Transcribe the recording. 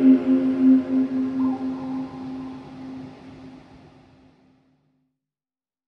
Mm-hmm.